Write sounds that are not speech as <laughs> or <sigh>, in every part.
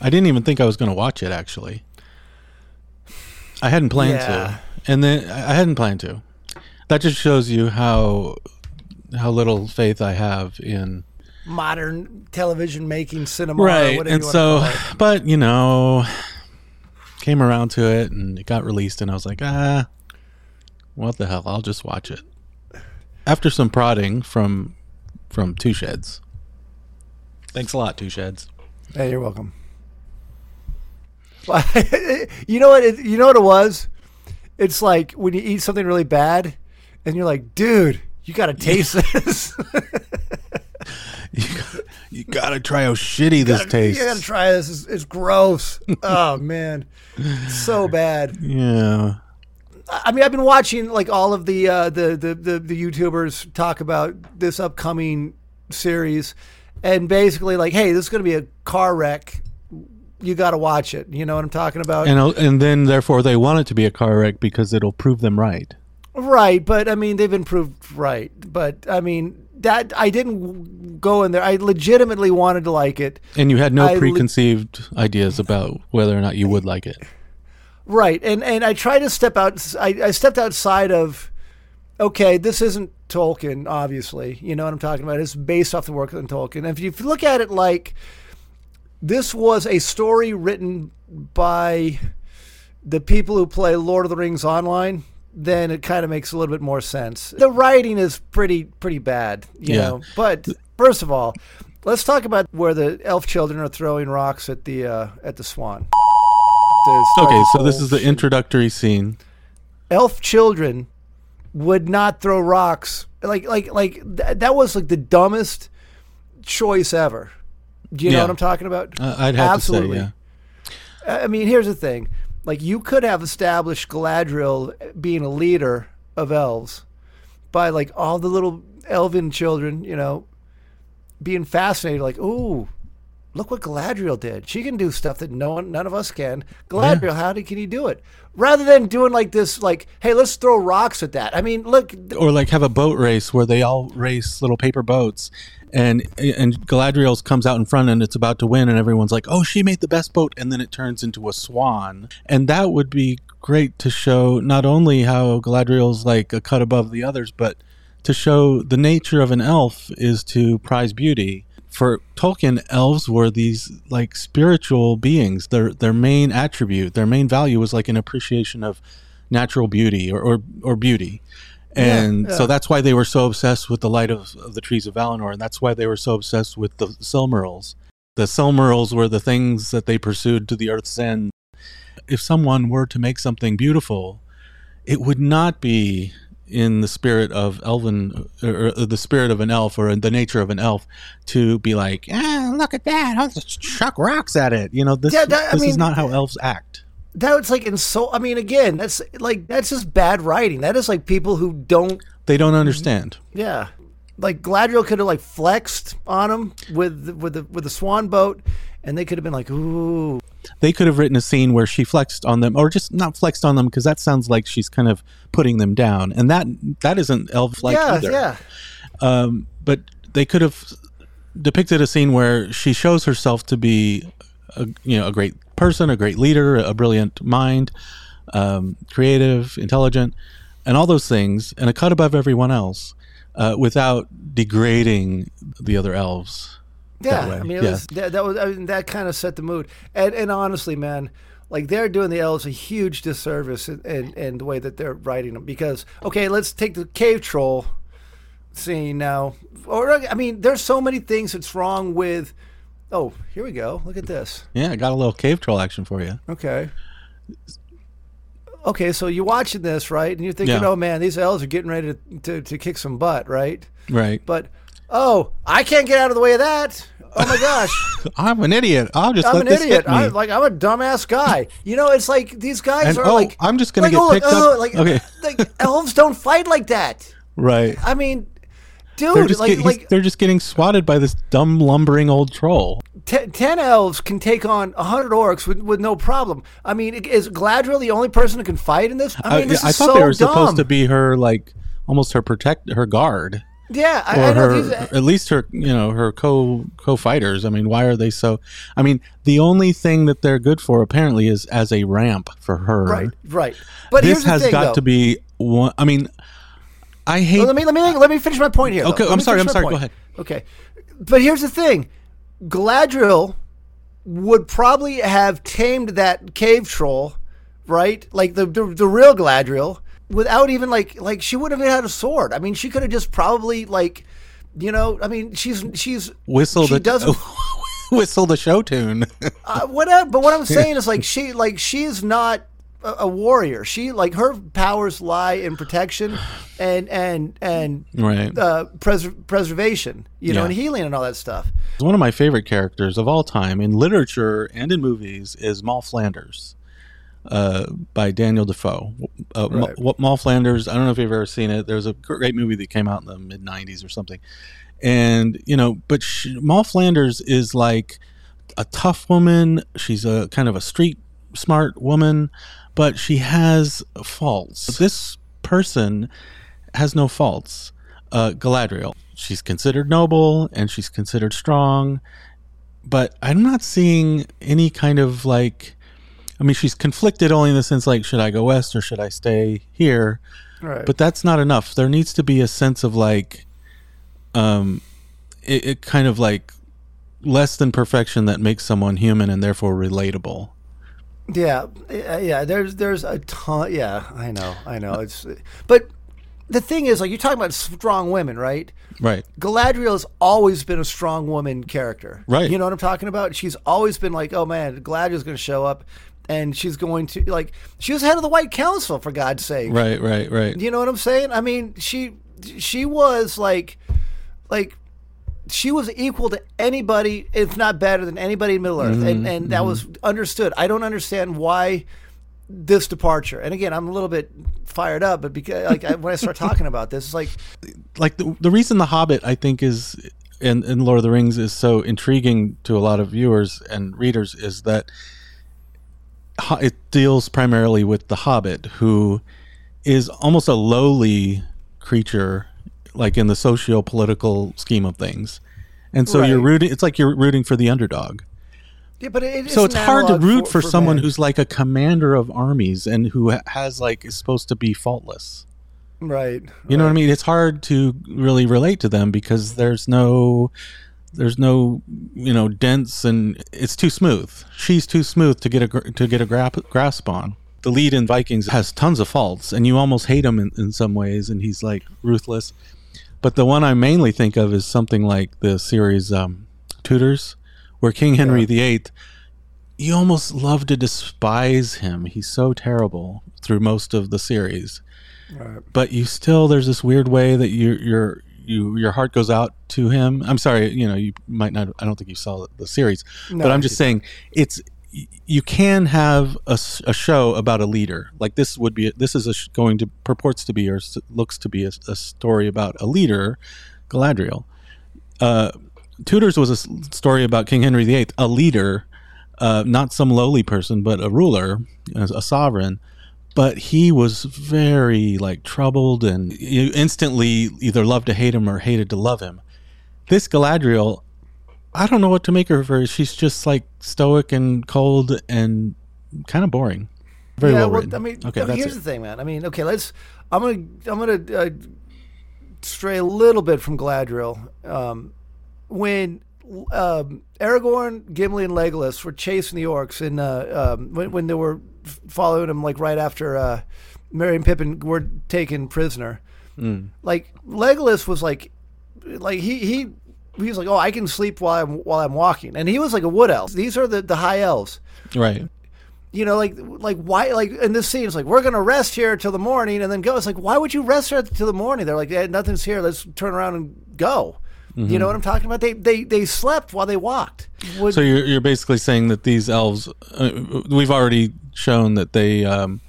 I didn't even think I was going to watch it. Actually, I hadn't planned Yeah. to, and then I hadn't planned to. That just shows you how how little faith I have in Modern television making cinema, right. Whatever And so, wanna call it. but you know, came around to it, and it got released, and I was like, ah, what the hell? I'll just watch it. After some prodding from from Two Sheds. Thanks a lot, Two Sheds. Hey, you're welcome. <laughs> You know what? It, you know what it was? It's like when you eat something really bad, and you're like, dude, you got to taste <laughs> this. <laughs> <laughs> You got, you gotta try how shitty this tastes. You got to try this. It's, it's gross. oh man, It's so bad. yeah. I mean, I've been watching like all of the uh, the, the the the YouTubers talk about this upcoming series, and basically like, hey, this is going to be a car wreck. You got to watch it. You know what I'm talking about? And and then therefore they want it to be a car wreck because it'll prove them right. Right, but I mean they've been proved right. But I mean that I didn't go in there. I legitimately wanted to like it. And you had no I preconceived ideas about whether or not you would like it. Right, and and I tried to step out. I, I stepped outside of. Okay, this isn't Tolkien, obviously. You know what I'm talking about. It's based off the work of Tolkien. And if you look at it like this was a story written by the people who play Lord of the Rings online, then it kind of makes a little bit more sense. The writing is pretty pretty bad, you Yeah. know. But first of all, let's talk about where the elf children are throwing rocks at the uh, at the swan. Okay, so this is the introductory scene. elf children would not throw rocks. Like like like th- that was like the dumbest choice ever. Do you know what I'm talking about? Uh, I'd have Absolutely. to say, yeah. I mean, here's the thing. Like you could have established Galadriel being a leader of elves by like all the little elven children, you know, being fascinated like, "Ooh, look what Galadriel did. She can do stuff that no one none of us can. Galadriel, how did, can he do it?" Rather than doing like this like, "Hey, let's throw rocks at that." I mean, look, Or like have a boat race where they all race little paper boats, and and Galadriel's comes out in front and it's about to win, and everyone's like, "Oh, she made the best boat," and then it turns into a swan, and that would be great to show not only how Galadriel's like a cut above the others, but to show the nature of an elf is to prize beauty. For Tolkien, elves were these like spiritual beings. Their their main attribute, their main value was like an appreciation of natural beauty or or, or beauty. And Yeah, so that's why they were so obsessed with the light of, of the trees of Valinor, and that's why they were so obsessed with the Silmarils. The Silmarils were the things that they pursued to the earth's end. If someone were to make something beautiful, it would not be in the spirit of elven or, the spirit of an elf or in the nature of an elf to be like ah look at that i'll just chuck rocks at it you know this, Yeah, that- this is not how elves act that was like insult. I mean, again, that's like that's just bad writing. That is like people who don't they don't understand Yeah, like Gladriel could have like flexed on him with with the with the swan boat, and they could have been like, "Ooh, they could have written a scene where she flexed on them or just not flexed on them because that sounds like she's kind of putting them down and that that isn't elf like yeah, either yeah, um, but they could have depicted a scene where she shows herself to be a, you know a great person a great leader a brilliant mind um, creative intelligent and all those things and a cut above everyone else uh, without degrading the other elves yeah." I mean, yeah. was that, that was I mean, that kind of set the mood. And and honestly, man, like they're doing the elves a huge disservice in, in, in the way that they're writing them. Because okay, let's take the cave troll scene now. Or I mean, there's so many things that's wrong with. Oh, here we go. Look at this. yeah i got a little cave troll action for you Okay. Okay, so you're watching this, right? And you're thinking, Yeah. oh man, these elves are getting ready to, to, to kick some butt, right? right But, oh, I can't get out of the way of that. Oh my gosh, <laughs> i'm an idiot i'll just I'm let an this idiot. hit me. I, like I'm a dumbass guy. You know, it's like these guys And, are oh, like, I'm just gonna like, get oh, picked oh, up. Like, Okay. like elves don't fight like that. <laughs> right I mean, they're dude, just, like, get- like they're just getting swatted by this dumb lumbering old troll Ten, 10 elves can take on 100 orcs with, with no problem. I mean, is Gladriel the only person who can fight in this? I uh, mean, this I, is thought so they were dumb. supposed to be her like almost her protect her guard Yeah, I, I know. her these- uh, at least her you know her co co fighters. I mean, why are they so? I mean, the only thing that they're good for apparently is as a ramp for her. right, right. But this here's the has thing, got though. to be one. I mean, I hate. Well, let me let me let me finish my point here. Okay, I'm sorry, I'm sorry, go ahead. Okay, but here's the thing: Gladriel would probably have tamed that cave troll, right? Like the the, the real Gladriel, without even like like she wouldn't have had a sword. I mean, she could have just probably like, you know, I mean, she's she's whistle she doesn't <laughs> whistle the show tune. uh, whatever. But what I'm <laughs> saying is like she like she's not a, a warrior. She like her powers lie in protection and and and right. uh, pres- preservation, you know, Yeah. and healing and all that stuff. One of my favorite characters of all time in literature and in movies is Moll Flanders, uh, by Daniel Defoe. Uh, Right. what Moll Flanders? I don't know if you've ever seen it. There's a great movie that came out in the mid '90s or something, and you know, but she, Moll Flanders is like a tough woman. She's a kind of a street smart woman, but she has faults. This person has no faults. Uh, Galadriel, she's considered noble and she's considered strong, but I'm not seeing any kind of like. I mean, she's conflicted only in the sense like, should I go west or should I stay here? Right. But that's not enough. There needs to be a sense of like, um, it, it kind of like less than perfection that makes someone human and therefore relatable. Yeah, yeah, yeah. There's there's a ton. Yeah, I know, I know. It's but the thing is, like you're talking about strong women, right? Right. Galadriel has always been a strong woman character. Right. You know what I'm talking about? She's always been like, oh man, Galadriel's going to show up, and she's going to like she was head of the White Council for God's sake. Right. Right. Right. You know what I'm saying? I mean, she she was like like she was equal to anybody, if not better than anybody in Middle Earth, Mm-hmm, and and that was understood. I don't understand why this departure. And again, I'm a little bit fired up, but because like I, when I start talking about this, it's like <laughs> like the, the reason the hobbit i think is in, in lord of the rings is so intriguing to a lot of viewers and readers is that it deals primarily with the hobbit who is almost a lowly creature like in the socio-political scheme of things and so you're rooting it's like you're rooting for the underdog yeah, but it, so it's hard to root for, someone men. who's like a commander of armies and who has like is supposed to be faultless right. you know what I mean? It's hard to really relate to them because there's no there's no you know dents and it's too smooth. She's too smooth to get a to get a grap- grasp on. The lead in Vikings has tons of faults, and you almost hate him in, in some ways, and he's like ruthless. But the one I mainly think of is something like the series um, Tudors, where King Henry VIII, you almost love to despise him. He's so terrible through most of the series Right. but you still there's this weird way that you your you your heart goes out to him. I'm sorry, you know, you might not. I don't think you saw the series, No, but I'm just saying it's you can have a, a, show about a leader. Like this would be this is sh- going to purports to be or looks to be a, a story about a leader galadriel. Uh, tudors was a story about king henry viii a leader uh, not some lowly person but a ruler a sovereign. But he was very like troubled and you instantly either loved to hate him or hated to love him. This galadriel i don't know what to make of her she's just like stoic and cold and kind of boring very yeah, well well, written I mean, okay here's it the thing, man. I mean, okay, let's. I'm gonna. I'm gonna uh, stray a little bit from Gladriel. Um, when um, Aragorn, Gimli, and Legolas were chasing the orcs, and uh, um, when, when they were following them, like right after uh, Merry and Pippin were taken prisoner, Mm. like Legolas was like, like he he. He was like, "Oh, I can sleep while I'm while I'm walking," and he was like a wood elf. These are the, the high elves right you know, like like why like in this scene it's like we're gonna rest here till the morning and then go. It's like why would you rest here till the morning? They're like yeah, nothing's here. Let's turn around and go. You know what I'm talking about? They they they slept while they walked. Would, so you're, you're basically saying that these elves uh, we've already shown that they um,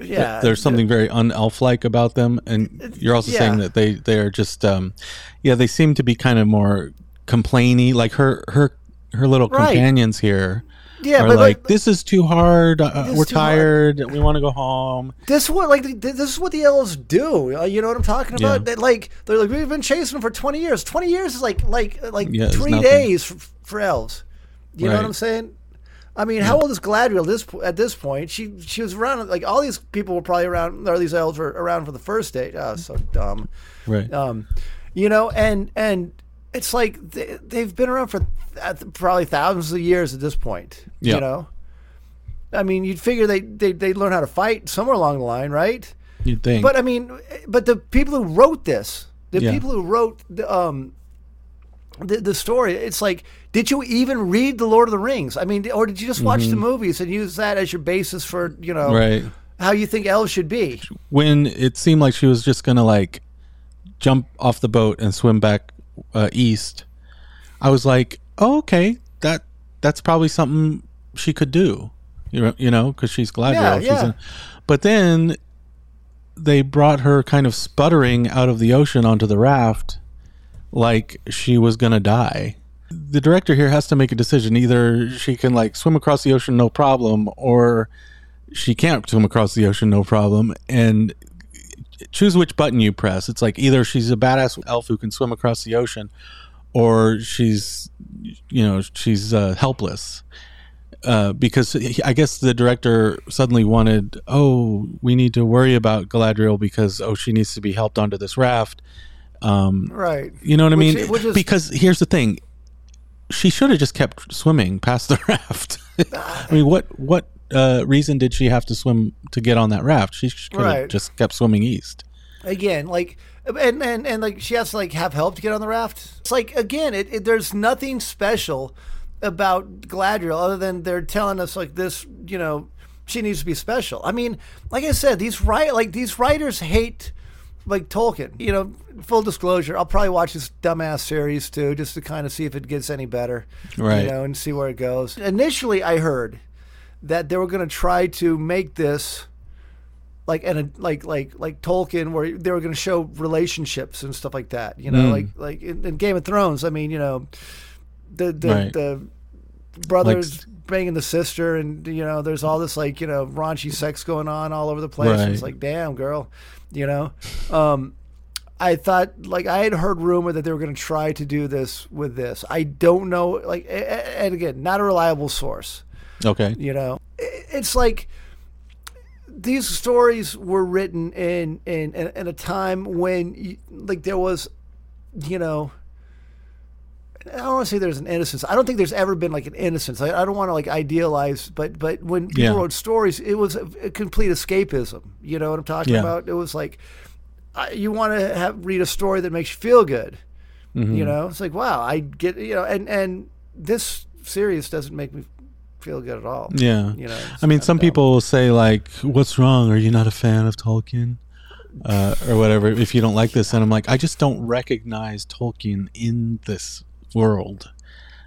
yeah, there's something very unelf-like about them and you're also yeah. saying that they they're just um yeah they seem to be kind of more complainy like her her her little Right. companions here Yeah, are but like, like, "This is too hard. Uh, we're too hard." tired. We want to go home." this what like this is what the elves do. Uh, you know what I'm talking about? Yeah. They, like they're like we've been chasing them for 20 years. 20 years is like like like Yeah, three days for, for elves. You know what I'm saying? I mean, how old is Gladriel this at this point? She she was around like all these people were probably around or these elves were around for the first date. Oh, so dumb. Right. Um, you know, and and it's like they, they've been around for uh, probably thousands of years at this point. Yeah. You know, I mean, you'd figure they they they learn how to fight somewhere along the line, right? You'd think. But I mean, but the people who wrote this, the Yeah. people who wrote the um. The, the story it's like did you even read the lord of the rings i mean or did you just watch the movies and use that as your basis for you know Mm-hmm. right. how you think elves should be when it seemed like she was just gonna like jump off the boat and swim back uh, east, I was like, "Oh, okay, that that's probably something she could do." You know, you know, because she's Galadriel. Yeah, she's yeah. a- but then they brought her kind of sputtering out of the ocean onto the raft, like she was gonna die. The director here has to make a decision: either she can like swim across the ocean no problem, or she can't swim across the ocean no problem. And choose which button you press. It's like either she's a badass elf who can swim across the ocean or she's you know she's uh, helpless. Uh, because I guess the director suddenly wanted, oh, we need to worry about Galadriel because oh, she needs to be helped onto this raft. Um, right. you know what I Which- mean? which is- because here's the thing: she should have just kept swimming past the <laughs> raft. I mean, what what uh, reason did she have to swim to get on that raft? She could have Right. just kept swimming east. again like and, and and like she has to like have help to get on the raft it's like again it, it there's nothing special about Gladriel other than they're telling us like this you know she needs to be special i mean like i said these right like these writers hate like Tolkien, you know, full disclosure, I'll probably watch this dumbass series too, just to kind of see if it gets any better, Right. You know, and see where it goes. Initially, I heard that they were going to try to make this like and like like like Tolkien, where they were going to show relationships and stuff like that. You know, Mm. like like in, in Game of Thrones. I mean, you know, the the Right. the brothers Like- banging the sister, and you know, there's all this like you know raunchy sex going on all over the place. And It's like, damn, girl, you know. Um, I thought like I had heard rumor that they were going to try to do this with this. I don't know, like, and again, not a reliable source. Okay. You know, it's like these stories were written in in in, in a time when like there was, you know. I don't want to say there's an innocence. I don't think there's ever been like an innocence. I, I don't want to like idealize, but but when people Yeah. wrote stories, it was a, a complete escapism. You know what I'm talking Yeah. about? It was like I, you want to have read a story that makes you feel good. Mm-hmm. You know, it's like wow, I get you know, and and this series doesn't make me feel good at all. Yeah. You know, I mean, some people will say like, "What's wrong? Are you not a fan of Tolkien?" Uh, or whatever. If you don't like this, and I'm like, I just don't recognize Tolkien in this world.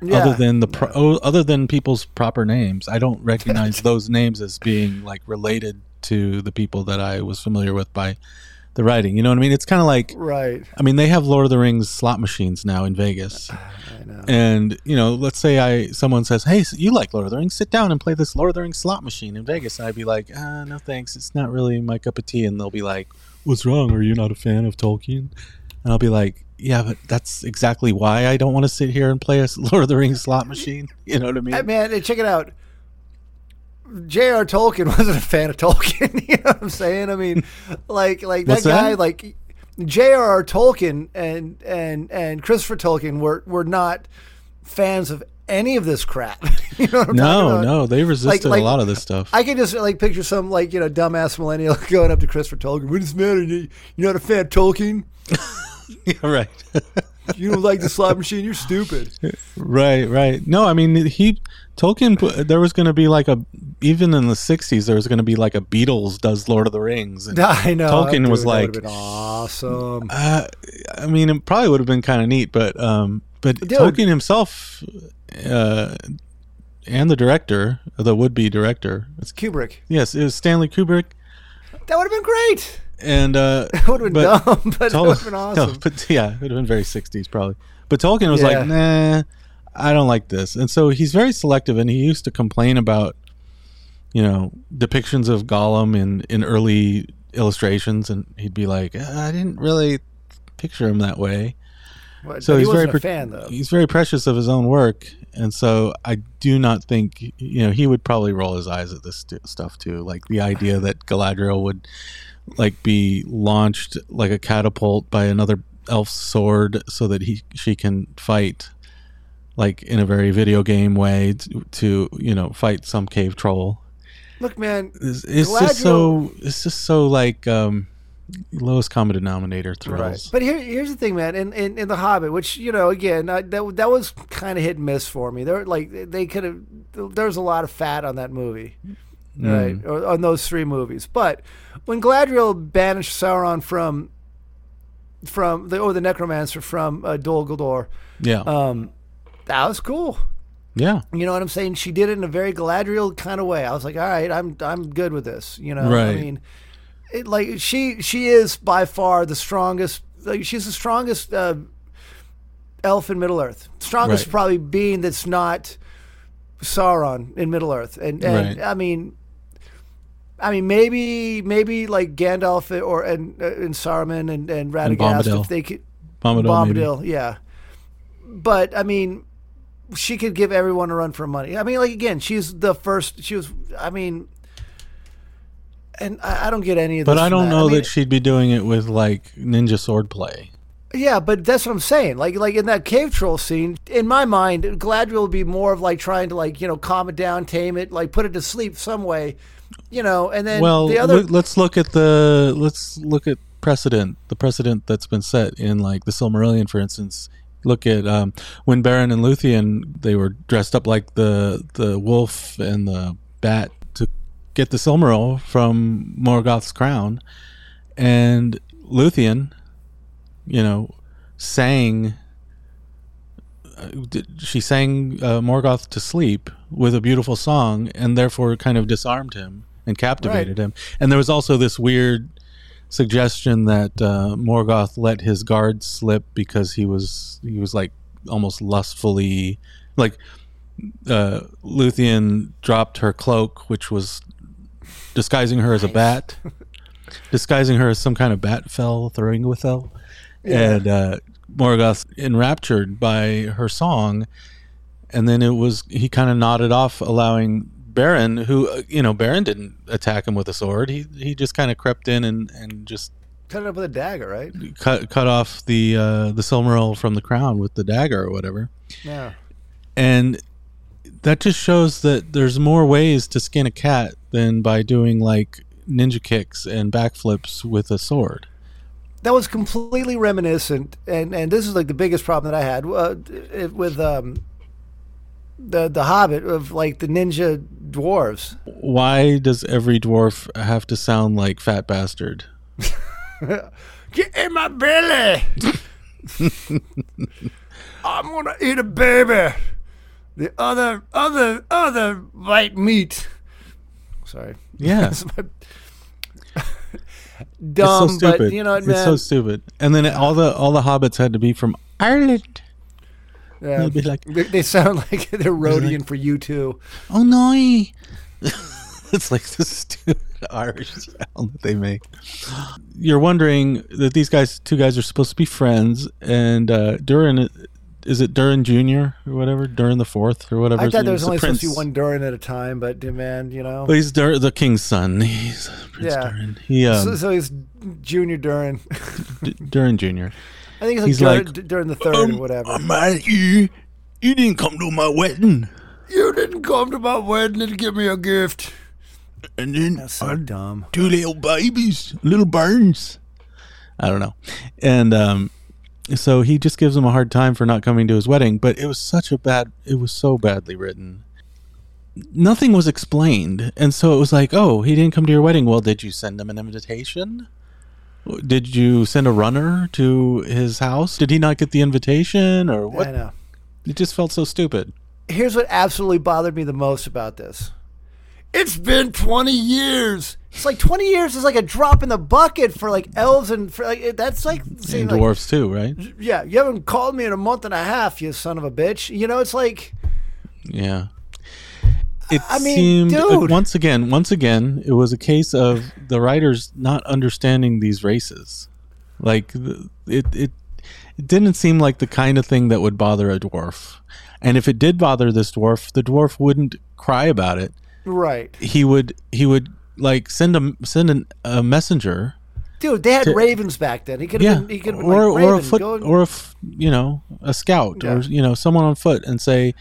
Yeah. other than the pro- oh, other than people's proper names. I don't recognize <laughs> those names as being like related to the people that I was familiar with by the writing. You know what I mean? It's kind of like right. I mean they have Lord of the Rings slot machines now in Vegas. I know. And you know, let's say I someone says, "Hey, you like Lord of the Rings? Sit down and play this Lord of the Rings slot machine in Vegas." And I'd be like, uh, "No, thanks. It's not really my cup of tea." And they'll be like, "What's wrong? Are you not a fan of Tolkien?" And I'll be like, "Yeah, but that's exactly why I don't want to sit here and play a <laughs> Lord of the Rings slot <laughs> machine." You know what I mean? Hey, man, check it out. J.R. Tolkien <laughs> wasn't a fan of Tolkien. you know what I'm saying? I mean, like, like that guy, like J.R.R. Tolkien and and and Christopher Tolkien were were not fans of any of this crap. you know what I'm talking no, about? no, they resisted like- a lot of this stuff. I can just like picture some like you know dumbass millennial going up to Christopher Tolkien. What does it matter? You- You're not a fan of Tolkien. <laughs> yeah, right. <laughs> You don't like the slot machine. You're stupid. Right, right. No, I mean he Tolkien. There was going to be like a even in the '60s. There was going to be like a Beatles does Lord of the Rings. And, <laughs> I know. Tolkien dude, was like- awesome. uh, I mean, it probably would have been kind of neat, but um, but Dude. Tolkien himself uh, and the director, the would-be director, it's, Kubrick. yes, it was Stanley Kubrick, That would have been great. And uh, <laughs> It would have been but dumb, <laughs> but it would have been <laughs> awesome. No, but yeah, it would have been very '60s probably. But Tolkien was Yeah. like, nah. I don't like this. And so he's very selective, and he used to complain about, you know, depictions of Gollum in in early illustrations, and he'd be like, "Uh, I didn't really picture him that way. So he he's very wasn't a pre- fan though. He's very precious of his own work, and so I do not think you know he would probably roll his eyes at this st- stuff too. Like the idea that Galadriel would like be launched like a catapult by another elf's sword so that he she can fight like in a very video game way to, to you know fight some cave troll. Look, man, It's, it's just so it's just so like um lowest common denominator thrills. But here, here's the thing, man. In, in in the Hobbit, which you know, again, that that was kind of hit and miss for me. There, like they could have. There was a lot of fat on that movie, right? Or on those three movies. But when Gladriel banished Sauron from from the or the Necromancer from uh, Dol Guldur, Yeah, um, that was cool. yeah, You know what I'm saying? She did it in a very Galadriel kind of way. I was like, all right, I'm I'm good with this. You know, I mean, it, like she she is by far the strongest. Like she's the strongest uh, elf in Middle Earth. Strongest Right. probably being that's not Sauron in Middle Earth. And and Right. I mean. I mean, maybe, maybe like Gandalf or and uh, and Saruman and and Radagast Bombadil. if they could, Bombadil, maybe. Yeah. But I mean, she could give everyone a run for money. I mean, like again, she's the first. She was. I mean, and I, I don't get any of this. But I don't that. know I mean, that she'd be doing it with like ninja sword play. Yeah, but that's what I'm saying. Like, like in that cave troll scene, in my mind, Gladriel would be more of like trying to like you know calm it down, tame it, like put it to sleep some way, you know. And then well, the other, let's look at the let's look at precedent. The precedent that's been set in like the Silmarillion, for instance. Look at um, when Beren and Luthien they were dressed up like the the wolf and the bat to get the Silmaril from Morgoth's crown, and Luthien, you know, sang. uh, She sang uh, Morgoth to sleep with a beautiful song, and therefore kind of disarmed him and captivated him. And there was also this weird suggestion that uh, Morgoth let his guard slip because he was he was like almost lustfully like uh, Luthien dropped her cloak, which was disguising her as a bat, <laughs> disguising her as some kind of bat fell fell And uh, Morgoth enraptured by her song, and then it was he kind of nodded off, allowing Beren, who uh, you know Beren didn't attack him with a sword, he he just kind of crept in and and just cut it up with a dagger, right? cut cut off the uh, the Silmaril from the crown with the dagger or whatever Yeah. and that just shows that there's more ways to skin a cat than by doing like ninja kicks and backflips with a sword. That was completely reminiscent, and and this is like the biggest problem that I had uh, it- with um, the the Hobbit of like the ninja dwarves. Why does every dwarf have to sound like fat bastard? <laughs> Get in my belly. <laughs> I'm gonna eat a baby. The other other other white meat. Sorry. Yeah, <laughs> That's my- it's Dumb, so stupid. but you know what, it's man? so stupid. And then all the all the hobbits had to be from Ireland. yeah. They'd be like, They, they sound like <laughs> they're roadieing for U2. "Oh no!" <laughs> it's like the stupid <laughs> Irish sound that they make. You're wondering that these guys, two guys, are supposed to be friends, and uh, Durin, is it Durin Junior or whatever? Durin the Fourth or whatever. I thought there was only supposed to be one Durin at a time, but man, you know. Well, he's Dur- the king's son. He's Prince Yeah. Durin. He um, so, so he's Junior Durin. D- Durin Junior. <laughs> I think it's like, He's Dur- like, Durin the third or whatever. I'm at you. You didn't come to my wedding, you didn't come to my wedding and give me a gift. and then That's so dumb. two little babies, little burns. I don't know. And um, so he just gives him a hard time for not coming to his wedding, but it was such a bad, it was so badly written. Nothing was explained. And so it was like, oh, he didn't come to your wedding. Well, did you send him an invitation? Did you send a runner to his house? Did he not get the invitation or I what? know. It just felt so stupid. Here's what absolutely bothered me the most about this. It's been 20 years. It's like 20 years is like a drop in the bucket for like elves and for like that's like saying And like, dwarfs too, right? yeah, you haven't called me in a month and a half, you son of a bitch. You know, it's like Yeah. It I mean, seemed uh, dude. once again, once again, it was a case of the writers not understanding these races. Like it, it, it didn't seem like the kind of thing that would bother a dwarf. And if it did bother this dwarf, the dwarf wouldn't cry about it. Right. He would, he would like send a send an, a messenger, Dude, they had To- ravens back then. He could yeah, have been he could have been or like or a foot, or a you know a scout, or you know someone on foot, and say,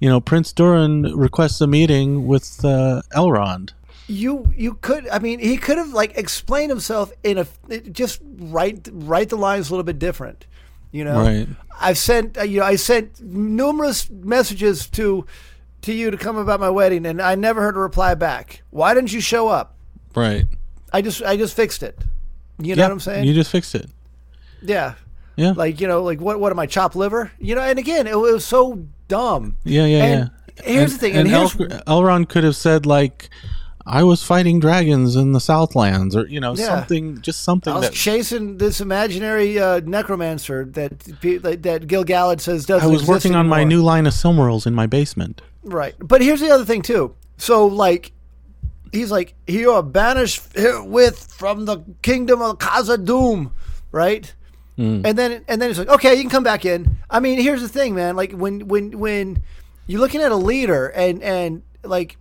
you know, Prince Durin requests a meeting with uh, Elrond. you you could I mean he could have like explained himself in a just write write the lines a little bit different. You know, Right. I've sent uh, you know I sent numerous messages to to you to come about my wedding, and I never heard a reply back. Why didn't you show up? Right. I just I just fixed it. You know what I'm saying? You just fixed it. yeah. Yeah. Like you know, like what? What am I? chopped liver? You know? And again, it was so dumb. yeah, yeah, and yeah. here's the thing, and El- here's- Elrond could have said like, "I was fighting dragons in the Southlands," or you know, Yeah. something, just something I was that chasing this imaginary uh, necromancer that that Gil Galad says doesn't. I was working on my new line of Silmarils in my basement. Right, but here's the other thing too. So like, he's like, you are banished with from the kingdom of Khazad-dûm, right? Mm. And then and then he's like, okay, you can come back in. I mean, here's the thing, man. Like when when when you're looking at a leader and and like.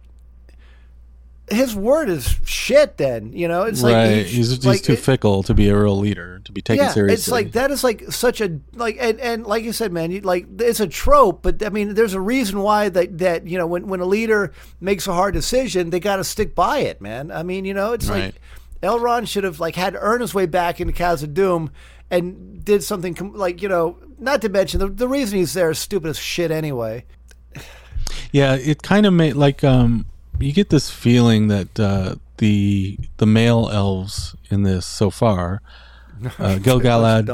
His word is shit. Then you know it's like right. he- he's he's like, too it- fickle to be a real leader, to be taken yeah, seriously. it's like that is like such a like and, and like you said, man, you, like it's a trope, but I mean, there's a reason why that that you know when when a leader makes a hard decision, they got to stick by it, man. I mean, you know, it's Right. like Elrond should have like had to earn his way back into Khazad-dûm and did something com- like you know, not to mention the the reason he's there is stupid as shit anyway. Yeah, it kind of made like um you get this feeling that uh the the male elves in this so far, uh, <laughs> Gil-galad.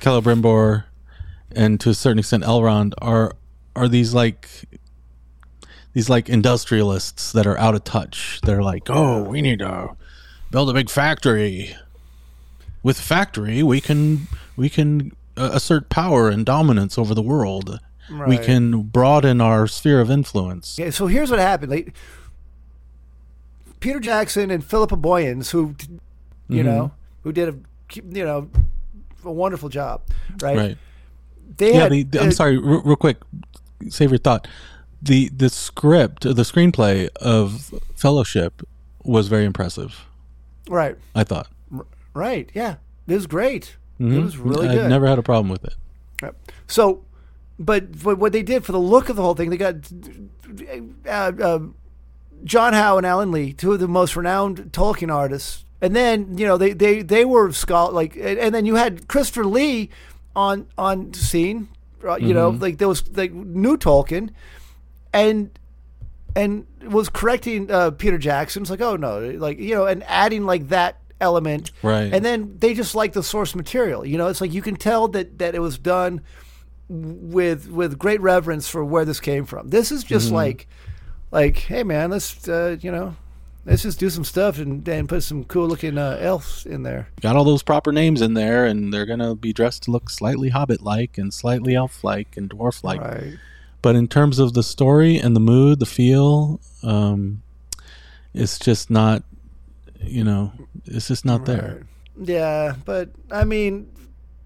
Celebrimbor, and to a certain extent Elrond are are these like these like industrialists that are out of touch. They're like, "Oh, we need to build a big factory. With factory, we can we can uh, assert power and dominance over the world. We can broaden our sphere of influence." Yeah, so here's what happened. Like Peter Jackson and Philippa Boyens, who you Mm-hmm. know, who did a you know a wonderful job, right? Right. They yeah, had, the, the- I'm uh, sorry, real, real quick, save your thought. The the script, the screenplay of Fellowship was very impressive. Right, I thought right, yeah, it was great. It was really good. I never had a problem with it. Right. So, but, but what they did for the look of the whole thing, they got uh, uh, John Howe and Alan Lee, two of the most renowned Tolkien artists, and then you know they they they were scholar like, and, then you had Christopher Lee on on scene, uh, you know, like there was like new Tolkien, and and was correcting uh, Peter Jackson. It's like, oh no, like you know, and adding like that element, Right. And then they just like the source material. You know, it's like you can tell that that it was done with with great reverence for where this came from. This is just like like, hey man, let's uh, you know, let's just do some stuff and and put some cool looking uh, elves in there. Got all those proper names in there, and they're gonna be dressed to look slightly hobbit-like and slightly elf-like and dwarf-like. Right. But in terms of the story and the mood, the feel, um, it's just not. You know, it's just not there. Yeah, but I mean,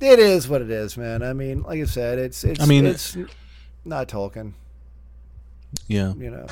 it is what it is, man. I mean, like I said, it's it's I mean- it's not Tolkien, yeah. You know.